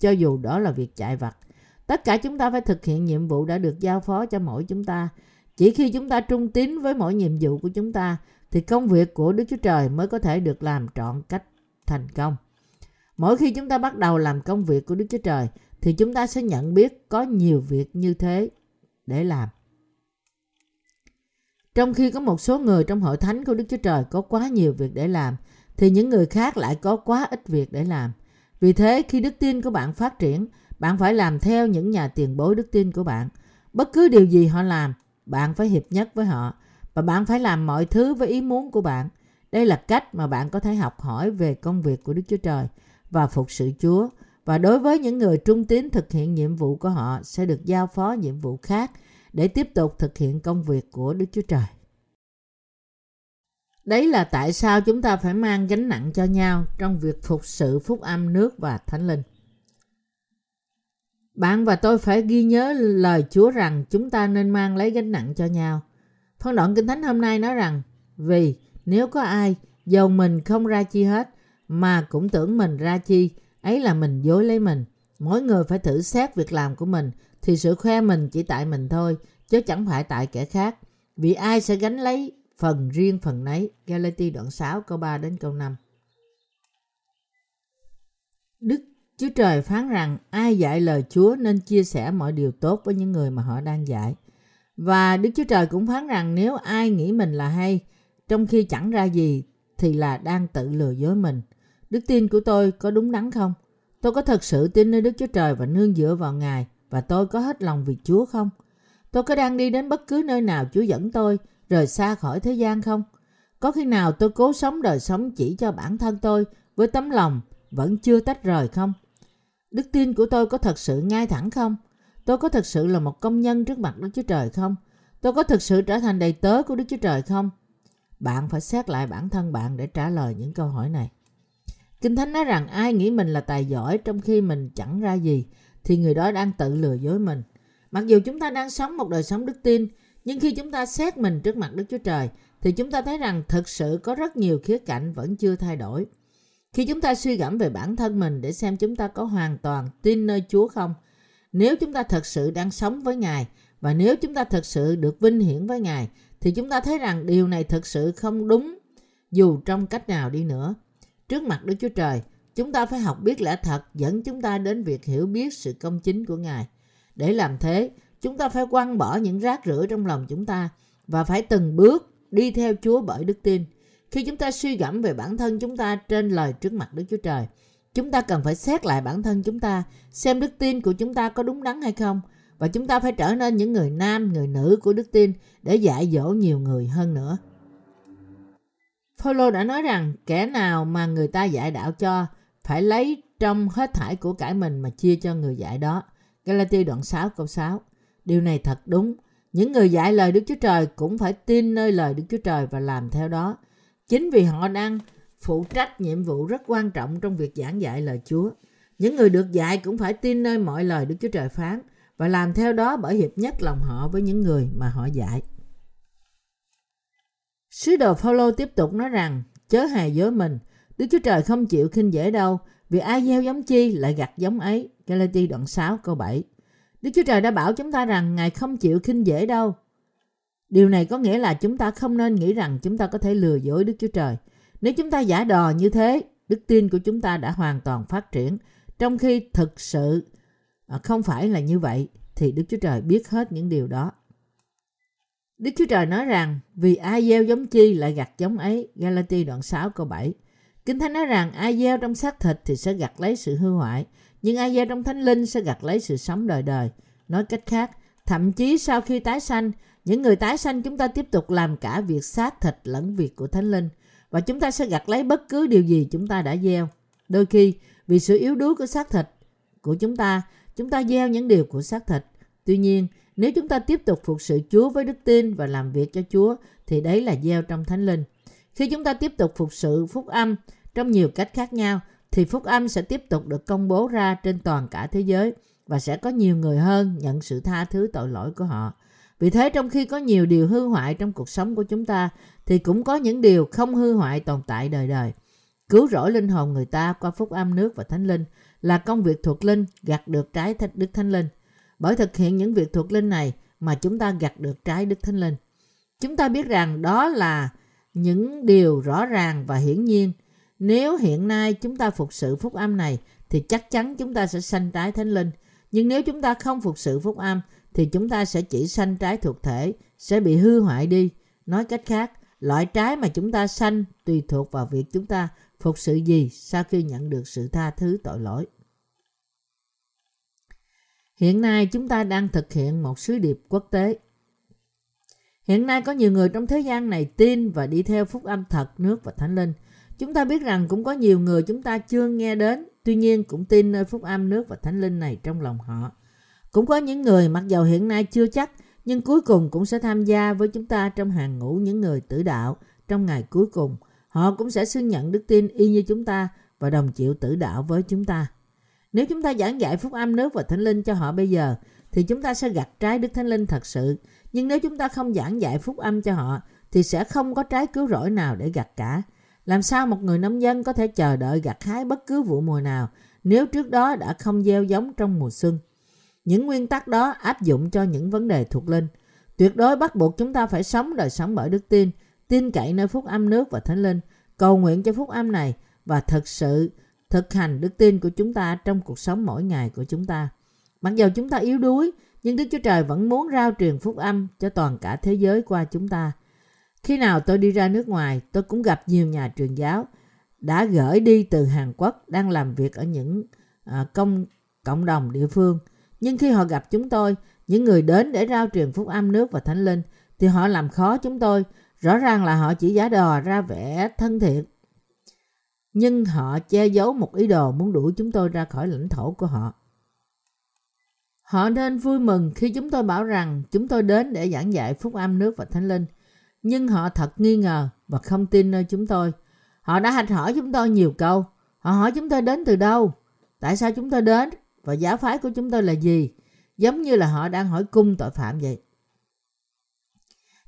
cho dù đó là việc chạy vặt. Tất cả chúng ta phải thực hiện nhiệm vụ đã được giao phó cho mỗi chúng ta. Chỉ khi chúng ta trung tín với mỗi nhiệm vụ của chúng ta thì công việc của Đức Chúa Trời mới có thể được làm trọn cách thành công. Mỗi khi chúng ta bắt đầu làm công việc của Đức Chúa Trời thì chúng ta sẽ nhận biết có nhiều việc như thế để làm. Trong khi có một số người trong hội thánh của Đức Chúa Trời có quá nhiều việc để làm, thì những người khác lại có quá ít việc để làm. Vì thế, khi đức tin của bạn phát triển, bạn phải làm theo những nhà tiền bối đức tin của bạn. Bất cứ điều gì họ làm, bạn phải hiệp nhất với họ và bạn phải làm mọi thứ với ý muốn của bạn. Đây là cách mà bạn có thể học hỏi về công việc của Đức Chúa Trời và phục sự Chúa. Và đối với những người trung tín thực hiện nhiệm vụ của họ, sẽ được giao phó nhiệm vụ khác để tiếp tục thực hiện công việc của Đức Chúa Trời. Đấy là tại sao chúng ta phải mang gánh nặng cho nhau trong việc phục sự phúc âm nước và thánh linh. Bạn và tôi phải ghi nhớ lời Chúa rằng chúng ta nên mang lấy gánh nặng cho nhau. Phân đoạn Kinh Thánh hôm nay nói rằng vì nếu có ai dầu mình không ra chi hết mà cũng tưởng mình ra chi, ấy là mình dối lấy mình. Mỗi người phải thử xét việc làm của mình thì sự khoe mình chỉ tại mình thôi chứ chẳng phải tại kẻ khác. Vì ai sẽ gánh lấy phần riêng phần nấy. Galati đoạn 6 câu 3 đến câu 5. Đức Chúa Trời phán rằng ai dạy lời Chúa nên chia sẻ mọi điều tốt với những người mà họ đang dạy. Và Đức Chúa Trời cũng phán rằng nếu ai nghĩ mình là hay, trong khi chẳng ra gì, thì là đang tự lừa dối mình. Đức tin của tôi có đúng đắn không? Tôi có thật sự tin nơi Đức Chúa Trời và nương dựa vào Ngài và tôi có hết lòng vì Chúa không? Tôi có đang đi đến bất cứ nơi nào Chúa dẫn tôi, rời xa khỏi thế gian không? Có khi nào tôi cố sống đời sống chỉ cho bản thân tôi với tấm lòng vẫn chưa tách rời không? Đức tin của tôi có thật sự ngay thẳng không? Tôi có thật sự là một công nhân trước mặt Đức Chúa Trời không? Tôi có thực sự trở thành đầy tớ của Đức Chúa Trời không? Bạn phải xét lại bản thân bạn để trả lời những câu hỏi này. Kinh Thánh nói rằng ai nghĩ mình là tài giỏi trong khi mình chẳng ra gì thì người đó đang tự lừa dối mình. Mặc dù chúng ta đang sống một đời sống đức tin, nhưng khi chúng ta xét mình trước mặt Đức Chúa Trời thì chúng ta thấy rằng thực sự có rất nhiều khía cạnh vẫn chưa thay đổi. Khi chúng ta suy gẫm về bản thân mình để xem chúng ta có hoàn toàn tin nơi Chúa không, nếu chúng ta thật sự đang sống với Ngài và nếu chúng ta thật sự được vinh hiển với Ngài thì chúng ta thấy rằng điều này thực sự không đúng dù trong cách nào đi nữa. Trước mặt Đức Chúa Trời, chúng ta phải học biết lẽ thật dẫn chúng ta đến việc hiểu biết sự công chính của Ngài. Để làm thế, chúng ta phải quăng bỏ những rác rưởi trong lòng chúng ta và phải từng bước đi theo Chúa bởi đức tin. Khi chúng ta suy gẫm về bản thân chúng ta trên lời trước mặt Đức Chúa Trời, chúng ta cần phải xét lại bản thân chúng ta, xem đức tin của chúng ta có đúng đắn hay không. Và chúng ta phải trở nên những người nam, người nữ của đức tin để dạy dỗ nhiều người hơn nữa. Phaolô đã nói rằng kẻ nào mà người ta dạy đạo cho phải lấy trong hết thải của cải mình mà chia cho người dạy đó. Galati đoạn 6 câu 6. Điều này thật đúng. Những người dạy lời Đức Chúa Trời cũng phải tin nơi lời Đức Chúa Trời và làm theo đó. Chính vì họ đang phụ trách nhiệm vụ rất quan trọng trong việc giảng dạy lời Chúa. Những người được dạy cũng phải tin nơi mọi lời Đức Chúa Trời phán và làm theo đó bởi hiệp nhất lòng họ với những người mà họ dạy. Sứ đồ Phaolô tiếp tục nói rằng chớ hề dối mình, Đức Chúa Trời không chịu khinh dễ đâu, vì ai gieo giống chi lại gặt giống ấy. Galati đoạn 6 câu 7. Đức Chúa Trời đã bảo chúng ta rằng Ngài không chịu khinh dễ đâu. Điều này có nghĩa là chúng ta không nên nghĩ rằng chúng ta có thể lừa dối Đức Chúa Trời. Nếu chúng ta giả đò như thế, đức tin của chúng ta đã hoàn toàn phát triển. Trong khi thực sự à, không phải là như vậy, thì Đức Chúa Trời biết hết những điều đó. Đức Chúa Trời nói rằng vì ai gieo giống chi lại gặt giống ấy. Galati đoạn 6 câu 7. Kinh Thánh nói rằng ai gieo trong xác thịt thì sẽ gặt lấy sự hư hoại, nhưng ai gieo trong thánh linh sẽ gặt lấy sự sống đời đời. Nói cách khác, thậm chí sau khi tái sanh, những người tái sanh chúng ta tiếp tục làm cả việc xác thịt lẫn việc của thánh linh và chúng ta sẽ gặt lấy bất cứ điều gì chúng ta đã gieo. Đôi khi, vì sự yếu đuối của xác thịt của chúng ta, chúng ta gieo những điều của xác thịt. Tuy nhiên, nếu chúng ta tiếp tục phục sự Chúa với đức tin và làm việc cho Chúa, thì đấy là gieo trong thánh linh. Khi chúng ta tiếp tục phục sự phúc âm trong nhiều cách khác nhau, thì phúc âm sẽ tiếp tục được công bố ra trên toàn cả thế giới và sẽ có nhiều người hơn nhận sự tha thứ tội lỗi của họ. Vì thế trong khi có nhiều điều hư hoại trong cuộc sống của chúng ta, thì cũng có những điều không hư hoại tồn tại đời đời. Cứu rỗi linh hồn người ta qua phúc âm nước và thánh linh là công việc thuộc linh gặt được trái thánh đức thánh linh. Bởi thực hiện những việc thuộc linh này mà chúng ta gặt được trái đức thánh linh. Chúng ta biết rằng đó là những điều rõ ràng và hiển nhiên. Nếu hiện nay chúng ta phục sự phúc âm này, thì chắc chắn chúng ta sẽ sanh trái thánh linh. Nhưng nếu chúng ta không phục sự phúc âm thì chúng ta sẽ chỉ sanh trái thuộc thể, sẽ bị hư hoại đi. Nói cách khác, loại trái mà chúng ta sanh tùy thuộc vào việc chúng ta phục sự gì sau khi nhận được sự tha thứ tội lỗi. Hiện nay chúng ta đang thực hiện một sứ điệp quốc tế. Hiện nay có nhiều người trong thế gian này tin và đi theo phúc âm thật, nước và thánh linh. Chúng ta biết rằng cũng có nhiều người chúng ta chưa nghe đến, tuy nhiên cũng tin nơi phúc âm nước và thánh linh này trong lòng họ. Cũng có những người mặc dầu hiện nay chưa chắc, nhưng cuối cùng cũng sẽ tham gia với chúng ta trong hàng ngũ những người tử đạo trong ngày cuối cùng. Họ cũng sẽ xưng nhận đức tin y như chúng ta và đồng chịu tử đạo với chúng ta. Nếu chúng ta giảng dạy phúc âm nước và thánh linh cho họ bây giờ, thì chúng ta sẽ gặt trái đức thánh linh thật sự. Nhưng nếu chúng ta không giảng dạy phúc âm cho họ, thì sẽ không có trái cứu rỗi nào để gặt cả. Làm sao một người nông dân có thể chờ đợi gặt hái bất cứ vụ mùa nào nếu trước đó đã không gieo giống trong mùa xuân? Những nguyên tắc đó áp dụng cho những vấn đề thuộc linh. Tuyệt đối bắt buộc chúng ta phải sống đời sống bởi đức tin, tin cậy nơi phúc âm nước và thánh linh, cầu nguyện cho phúc âm này và thực sự thực hành đức tin của chúng ta trong cuộc sống mỗi ngày của chúng ta. Mặc dù chúng ta yếu đuối, nhưng Đức Chúa Trời vẫn muốn rao truyền phúc âm cho toàn cả thế giới qua chúng ta. Khi nào tôi đi ra nước ngoài, tôi cũng gặp nhiều nhà truyền giáo đã gửi đi từ Hàn Quốc đang làm việc ở những à, công cộng đồng địa phương. Nhưng khi họ gặp chúng tôi, những người đến để rao truyền phúc âm nước và thánh linh, thì họ làm khó chúng tôi. Rõ ràng là họ chỉ giả đò ra vẻ thân thiện. Nhưng họ che giấu một ý đồ muốn đuổi chúng tôi ra khỏi lãnh thổ của họ. Họ nên vui mừng khi chúng tôi bảo rằng chúng tôi đến để giảng dạy phúc âm nước và thánh linh. Nhưng họ thật nghi ngờ và không tin nơi chúng tôi. Họ đã hạch hỏi chúng tôi nhiều câu. Họ hỏi chúng tôi đến từ đâu? Tại sao chúng tôi đến? Và giáo phái của chúng tôi là gì? Giống như là họ đang hỏi cung tội phạm vậy.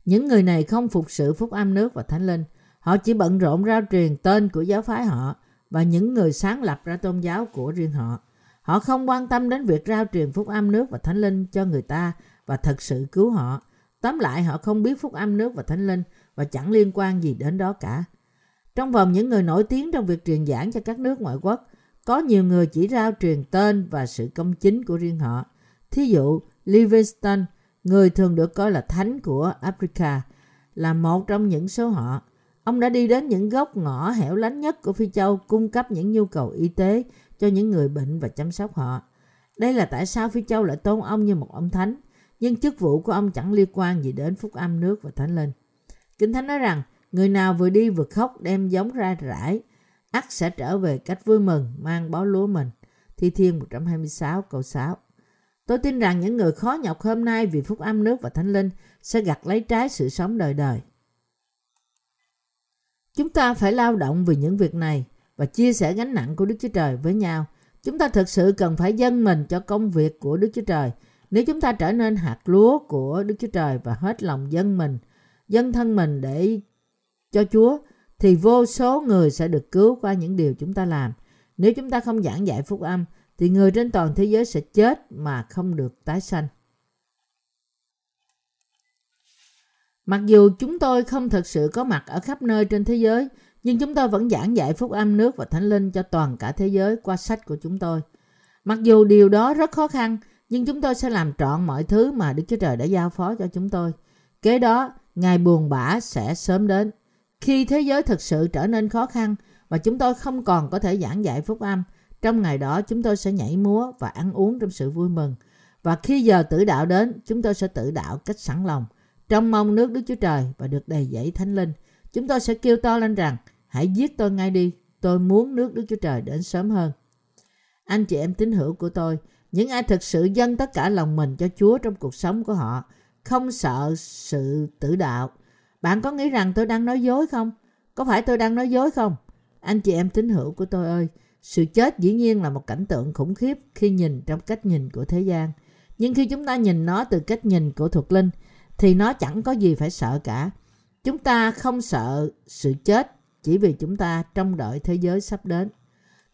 Những người này không phục sự phúc âm nước và thánh linh. Họ chỉ bận rộn rao truyền tên của giáo phái họ và những người sáng lập ra tôn giáo của riêng họ. Họ không quan tâm đến việc rao truyền phúc âm nước và thánh linh cho người ta và thật sự cứu họ. Tóm lại họ không biết phúc âm nước và thánh linh và chẳng liên quan gì đến đó cả. Trong vòng những người nổi tiếng trong việc truyền giảng cho các nước ngoại quốc, có nhiều người chỉ rao truyền tên và sự công chính của riêng họ. Thí dụ, Livingston, người thường được coi là thánh của Africa, là một trong những số họ. Ông đã đi đến những góc ngõ hẻo lánh nhất của Phi Châu cung cấp những nhu cầu y tế cho những người bệnh và chăm sóc họ. Đây là tại sao Phi Châu lại tôn ông như một ông thánh, nhưng chức vụ của ông chẳng liên quan gì đến phúc âm nước và thánh linh. Kinh Thánh nói rằng, người nào vừa đi vừa khóc đem giống ra rải, ắt sẽ trở về cách vui mừng mang bó lúa mình. Thi Thiên 126 câu 6 Tôi tin rằng những người khó nhọc hôm nay vì phúc âm nước và thánh linh sẽ gặt lấy trái sự sống đời đời. Chúng ta phải lao động vì những việc này và chia sẻ gánh nặng của Đức Chúa Trời với nhau. Chúng ta thực sự cần phải dâng mình cho công việc của Đức Chúa Trời. Nếu chúng ta trở nên hạt lúa của Đức Chúa Trời và hết lòng dâng mình, dâng thân mình để cho Chúa, thì vô số người sẽ được cứu qua những điều chúng ta làm. Nếu chúng ta không giảng dạy phúc âm, thì người trên toàn thế giới sẽ chết mà không được tái sanh. Mặc dù chúng tôi không thực sự có mặt ở khắp nơi trên thế giới, nhưng chúng tôi vẫn giảng dạy phúc âm nước và thánh linh cho toàn cả thế giới qua sách của chúng tôi. Mặc dù điều đó rất khó khăn, nhưng chúng tôi sẽ làm trọn mọi thứ mà Đức Chúa Trời đã giao phó cho chúng tôi. Kế đó, ngày buồn bã sẽ sớm đến. Khi thế giới thực sự trở nên khó khăn và chúng tôi không còn có thể giảng dạy phúc âm, trong ngày đó chúng tôi sẽ nhảy múa và ăn uống trong sự vui mừng. Và khi giờ tử đạo đến, chúng tôi sẽ tử đạo cách sẵn lòng, trong mong nước Đức Chúa Trời và được đầy dẫy thánh linh. Chúng tôi sẽ kêu to lên rằng, hãy giết tôi ngay đi, tôi muốn nước Đức Chúa Trời đến sớm hơn. Anh chị em tín hữu của tôi, những ai thực sự dâng tất cả lòng mình cho Chúa trong cuộc sống của họ, không sợ sự tử đạo. Bạn có nghĩ rằng tôi đang nói dối không? Có phải tôi đang nói dối không? Anh chị em tín hữu của tôi ơi, sự chết dĩ nhiên là một cảnh tượng khủng khiếp khi nhìn trong cách nhìn của thế gian. Nhưng khi chúng ta nhìn nó từ cách nhìn của thuộc linh, thì nó chẳng có gì phải sợ cả. Chúng ta không sợ sự chết chỉ vì chúng ta trông đợi thế giới sắp đến.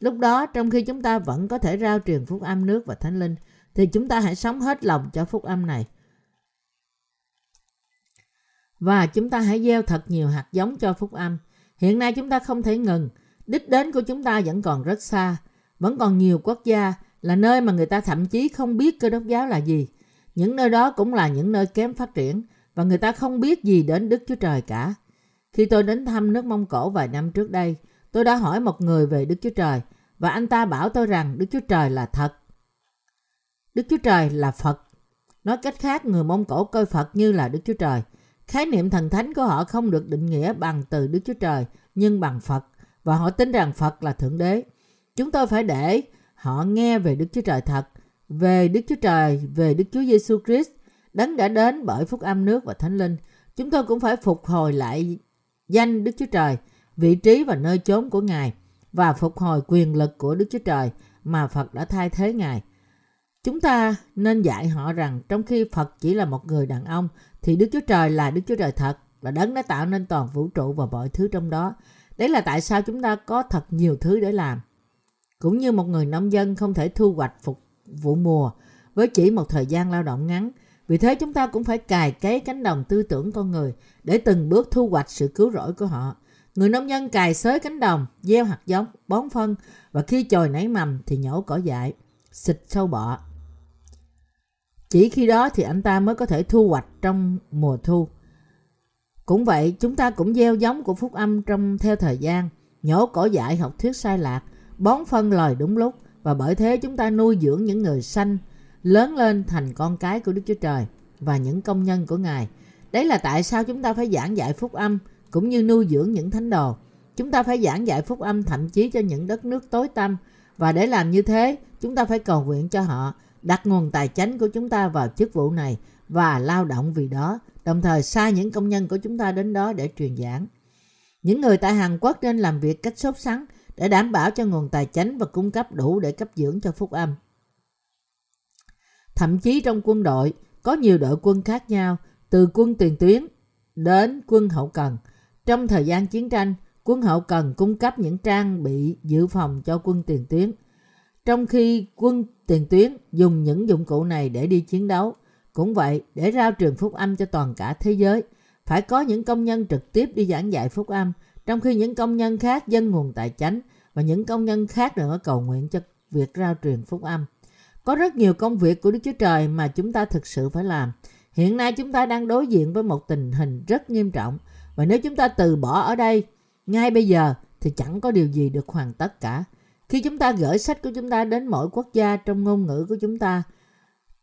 Lúc đó, trong khi chúng ta vẫn có thể rao truyền phúc âm nước và thánh linh, thì chúng ta hãy sống hết lòng cho phúc âm này. Và chúng ta hãy gieo thật nhiều hạt giống cho phúc âm. Hiện nay chúng ta không thể ngừng. Đích đến của chúng ta vẫn còn rất xa. Vẫn còn nhiều quốc gia là nơi mà người ta thậm chí không biết cơ đốc giáo là gì. Những nơi đó cũng là những nơi kém phát triển và người ta không biết gì đến Đức Chúa Trời cả. Khi tôi đến thăm nước Mông Cổ vài năm trước đây, tôi đã hỏi một người về Đức Chúa Trời và anh ta bảo tôi rằng Đức Chúa Trời là thật. Đức Chúa Trời là Phật. Nói cách khác, người Mông Cổ coi Phật như là Đức Chúa Trời. Khái niệm thần thánh của họ không được định nghĩa bằng từ Đức Chúa Trời, nhưng bằng Phật, và họ tin rằng Phật là Thượng Đế. Chúng tôi phải để họ nghe về Đức Chúa Trời thật, về Đức Chúa Trời, về Đức Chúa Giêsu Christ, đấng đã đến bởi phúc âm nước và thánh linh. Chúng tôi cũng phải phục hồi lại danh Đức Chúa Trời, vị trí và nơi chốn của Ngài và phục hồi quyền lực của Đức Chúa Trời mà Phật đã thay thế Ngài. Chúng ta nên dạy họ rằng trong khi Phật chỉ là một người đàn ông thì Đức Chúa Trời là Đức Chúa Trời thật, và đấng đã tạo nên toàn vũ trụ và mọi thứ trong đó. Đấy là tại sao chúng ta có thật nhiều thứ để làm. Cũng như một người nông dân không thể thu hoạch phục vụ mùa với chỉ một thời gian lao động ngắn. Vì thế chúng ta cũng phải cài cấy cánh đồng tư tưởng con người để từng bước thu hoạch sự cứu rỗi của họ. Người nông dân cài xới cánh đồng, gieo hạt giống, bón phân và khi chồi nảy mầm thì nhổ cỏ dại, xịt sâu bọ. Chỉ khi đó thì anh ta mới có thể thu hoạch trong mùa thu. Cũng vậy, chúng ta cũng gieo giống của phúc âm trong theo thời gian, nhổ cỏ dại học thuyết sai lạc, bón phân lời đúng lúc và bởi thế chúng ta nuôi dưỡng những người sanh lớn lên thành con cái của Đức Chúa Trời và những công nhân của Ngài. Đấy là tại sao chúng ta phải giảng dạy phúc âm cũng như nuôi dưỡng những thánh đồ. Chúng ta phải giảng dạy phúc âm thậm chí cho những đất nước tối tăm và để làm như thế, chúng ta phải cầu nguyện cho họ, đặt nguồn tài chính của chúng ta vào chức vụ này và lao động vì đó, đồng thời sai những công nhân của chúng ta đến đó để truyền giảng. Những người tại Hàn Quốc nên làm việc cách sốt sắng để đảm bảo cho nguồn tài chính và cung cấp đủ để cấp dưỡng cho phúc âm. Thậm chí trong quân đội có nhiều đội quân khác nhau, từ quân tiền tuyến đến quân hậu cần. Trong thời gian chiến tranh, quân hậu cần cung cấp những trang bị dự phòng cho quân tiền tuyến. Trong khi quân tiền tuyến dùng những dụng cụ này để đi chiến đấu, cũng vậy, để rao truyền phúc âm cho toàn cả thế giới, phải có những công nhân trực tiếp đi giảng dạy phúc âm, trong khi những công nhân khác dân nguồn tài chánh và những công nhân khác nữa cầu nguyện cho việc rao truyền phúc âm. Có rất nhiều công việc của Đức Chúa Trời mà chúng ta thực sự phải làm. Hiện nay chúng ta đang đối diện với một tình hình rất nghiêm trọng và nếu chúng ta từ bỏ ở đây ngay bây giờ thì chẳng có điều gì được hoàn tất cả. Khi chúng ta gửi sách của chúng ta đến mỗi quốc gia trong ngôn ngữ của chúng ta,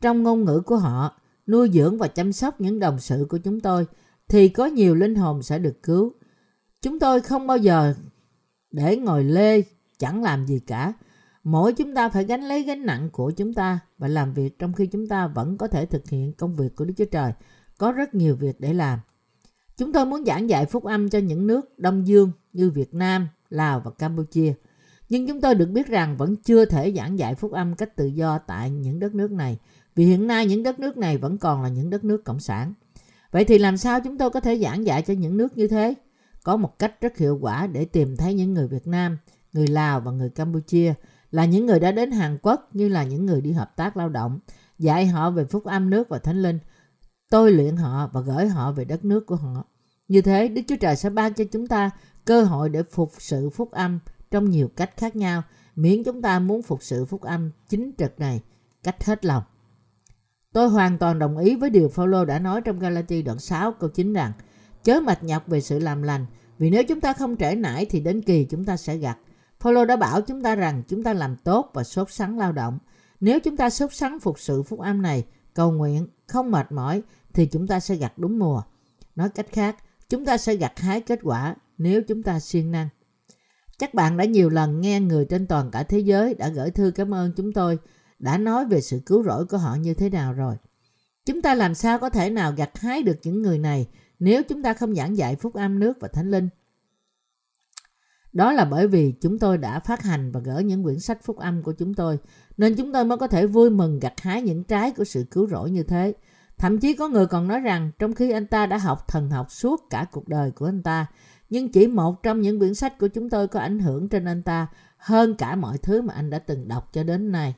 trong ngôn ngữ của họ, nuôi dưỡng và chăm sóc những đồng sự của chúng tôi, thì có nhiều linh hồn sẽ được cứu. Chúng tôi không bao giờ để ngồi lê chẳng làm gì cả. Mỗi chúng ta phải gánh lấy gánh nặng của chúng ta và làm việc trong khi chúng ta vẫn có thể thực hiện công việc của Đức Chúa Trời. Có rất nhiều việc để làm. Chúng tôi muốn giảng dạy phúc âm cho những nước Đông Dương như Việt Nam, Lào và Campuchia. Nhưng chúng tôi được biết rằng vẫn chưa thể giảng dạy phúc âm cách tự do tại những đất nước này vì hiện nay những đất nước này vẫn còn là những đất nước cộng sản. Vậy thì làm sao chúng tôi có thể giảng dạy cho những nước như thế? Có một cách rất hiệu quả để tìm thấy những người Việt Nam, người Lào và người Campuchia là những người đã đến Hàn Quốc như là những người đi hợp tác lao động, dạy họ về phúc âm nước và thánh linh, tôi luyện họ và gửi họ về đất nước của họ. Như thế, Đức Chúa Trời sẽ ban cho chúng ta cơ hội để phục sự phúc âm trong nhiều cách khác nhau, miễn chúng ta muốn phục sự phúc âm chính trực này cách hết lòng. Tôi hoàn toàn đồng ý với điều Phaolô đã nói trong Galati đoạn 6 câu 9 rằng chớ mệt nhọc về sự làm lành vì nếu chúng ta không trễ nải thì đến kỳ chúng ta sẽ gặt. Phaolô đã bảo chúng ta rằng chúng ta làm tốt và sốt sắng lao động. Nếu chúng ta sốt sắng phục sự phúc âm này, cầu nguyện, không mệt mỏi thì chúng ta sẽ gặt đúng mùa. Nói cách khác, chúng ta sẽ gặt hái kết quả nếu chúng ta siêng năng. Chắc bạn đã nhiều lần nghe người trên toàn cả thế giới đã gửi thư cảm ơn chúng tôi đã nói về sự cứu rỗi của họ như thế nào rồi. Chúng ta làm sao có thể nào gặt hái được những người này nếu chúng ta không giảng dạy phúc âm nước và thánh linh? Đó là bởi vì chúng tôi đã phát hành và gửi những quyển sách phúc âm của chúng tôi, nên chúng tôi mới có thể vui mừng gặt hái những trái của sự cứu rỗi như thế. Thậm chí có người còn nói rằng trong khi anh ta đã học thần học suốt cả cuộc đời của anh ta, nhưng chỉ một trong những quyển sách của chúng tôi có ảnh hưởng trên anh ta hơn cả mọi thứ mà anh đã từng đọc cho đến nay.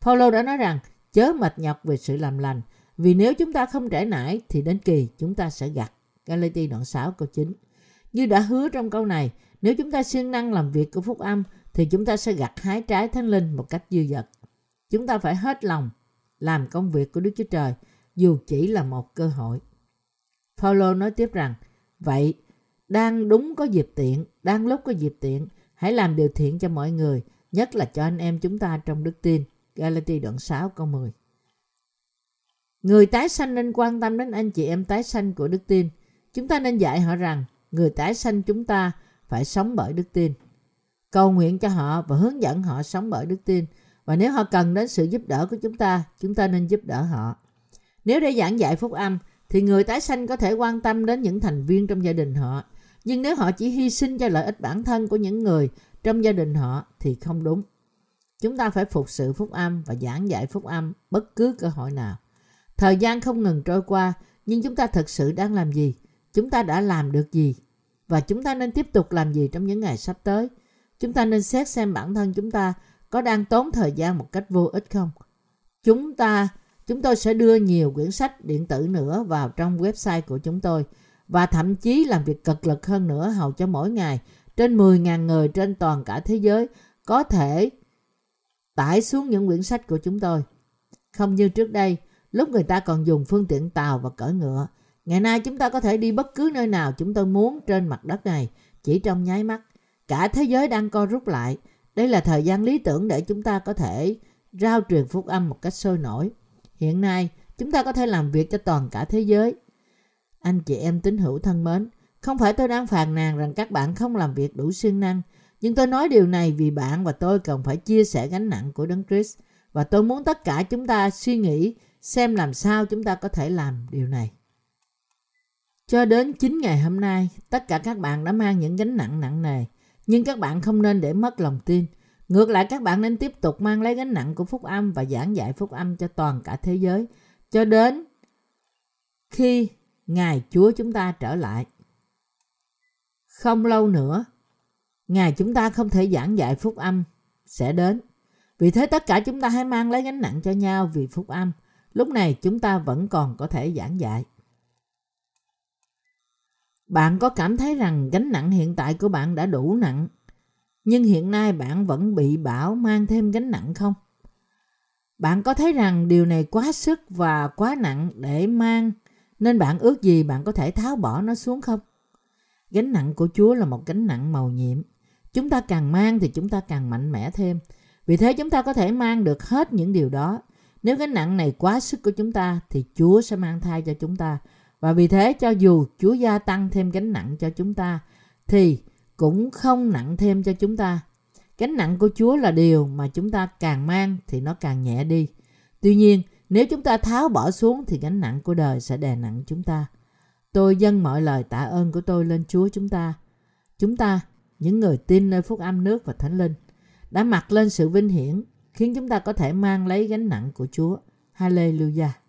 Paulo đã nói rằng chớ mệt nhọc về sự làm lành, vì nếu chúng ta không trải nải thì đến kỳ chúng ta sẽ gặt. Galati đoạn 6 câu 9. Như đã hứa trong câu này, nếu chúng ta siêng năng làm việc của phúc âm thì chúng ta sẽ gặt hái trái thánh linh một cách dư dật. Chúng ta phải hết lòng làm công việc của Đức Chúa Trời dù chỉ là một cơ hội. Paulo nói tiếp rằng, vậy đang đúng có dịp tiện, đang lúc có dịp tiện, hãy làm điều thiện cho mọi người, nhất là cho anh em chúng ta trong đức tin. Galati đoạn 6 câu 10 Người tái sanh nên quan tâm đến anh chị em tái sanh của đức tin. Chúng ta nên dạy họ rằng người tái sanh chúng ta phải sống bởi đức tin. Cầu nguyện cho họ và hướng dẫn họ sống bởi đức tin. Và nếu họ cần đến sự giúp đỡ của chúng ta, chúng ta nên giúp đỡ họ. Nếu để giảng dạy phúc âm, thì người tái sanh có thể quan tâm đến những thành viên trong gia đình họ. Nhưng nếu họ chỉ hy sinh cho lợi ích bản thân của những người trong gia đình họ thì không đúng. Chúng ta phải phục sự phúc âm và giảng dạy phúc âm bất cứ cơ hội nào. Thời gian không ngừng trôi qua, nhưng chúng ta thực sự đang làm gì? Chúng ta đã làm được gì? Và chúng ta nên tiếp tục làm gì trong những ngày sắp tới? Chúng ta nên xét xem bản thân chúng ta có đang tốn thời gian một cách vô ích không? Chúng ta chúng tôi sẽ đưa nhiều quyển sách điện tử nữa vào trong website của chúng tôi và thậm chí làm việc cực lực hơn nữa hầu cho mỗi ngày trên 10.000 người trên toàn cả thế giới có thể tải xuống những quyển sách của chúng tôi. Không như trước đây, lúc người ta còn dùng phương tiện tàu và cỡ ngựa. Ngày nay chúng ta có thể đi bất cứ nơi nào chúng tôi muốn trên mặt đất này, chỉ trong nháy mắt. Cả thế giới đang co rút lại. Đây là thời gian lý tưởng để chúng ta có thể rao truyền phúc âm một cách sôi nổi. Hiện nay, chúng ta có thể làm việc cho toàn cả thế giới. Anh chị em tín hữu thân mến, không phải tôi đang phàn nàn rằng các bạn không làm việc đủ siêng năng, nhưng tôi nói điều này vì bạn và tôi cần phải chia sẻ gánh nặng của Đấng Christ và tôi muốn tất cả chúng ta suy nghĩ xem làm sao chúng ta có thể làm điều này. Cho đến 9 ngày hôm nay, tất cả các bạn đã mang những gánh nặng nặng nề, nhưng các bạn không nên để mất lòng tin. Ngược lại các bạn nên tiếp tục mang lấy gánh nặng của phúc âm và giảng dạy phúc âm cho toàn cả thế giới cho đến khi Ngài Chúa chúng ta trở lại. Không lâu nữa, Ngài chúng ta không thể giảng dạy phúc âm sẽ đến. Vì thế tất cả chúng ta hãy mang lấy gánh nặng cho nhau vì phúc âm. Lúc này chúng ta vẫn còn có thể giảng dạy. Bạn có cảm thấy rằng gánh nặng hiện tại của bạn đã đủ nặng, nhưng hiện nay bạn vẫn bị bảo mang thêm gánh nặng không? Bạn có thấy rằng điều này quá sức và quá nặng để mang, nên bạn ước gì bạn có thể tháo bỏ nó xuống không? Gánh nặng của Chúa là một gánh nặng màu nhiệm. Chúng ta càng mang thì chúng ta càng mạnh mẽ thêm. Vì thế chúng ta có thể mang được hết những điều đó. Nếu gánh nặng này quá sức của chúng ta thì Chúa sẽ mang thai cho chúng ta. Và vì thế cho dù Chúa gia tăng thêm gánh nặng cho chúng ta thì cũng không nặng thêm cho chúng ta. Gánh nặng của Chúa là điều mà chúng ta càng mang thì nó càng nhẹ đi. Tuy nhiên, nếu chúng ta tháo bỏ xuống thì gánh nặng của đời sẽ đè nặng chúng ta. Tôi dâng mọi lời tạ ơn của tôi lên Chúa chúng ta. Chúng ta, những người tin nơi phúc âm nước và thánh linh, đã mặc lên sự vinh hiển khiến chúng ta có thể mang lấy gánh nặng của Chúa. Hallelujah.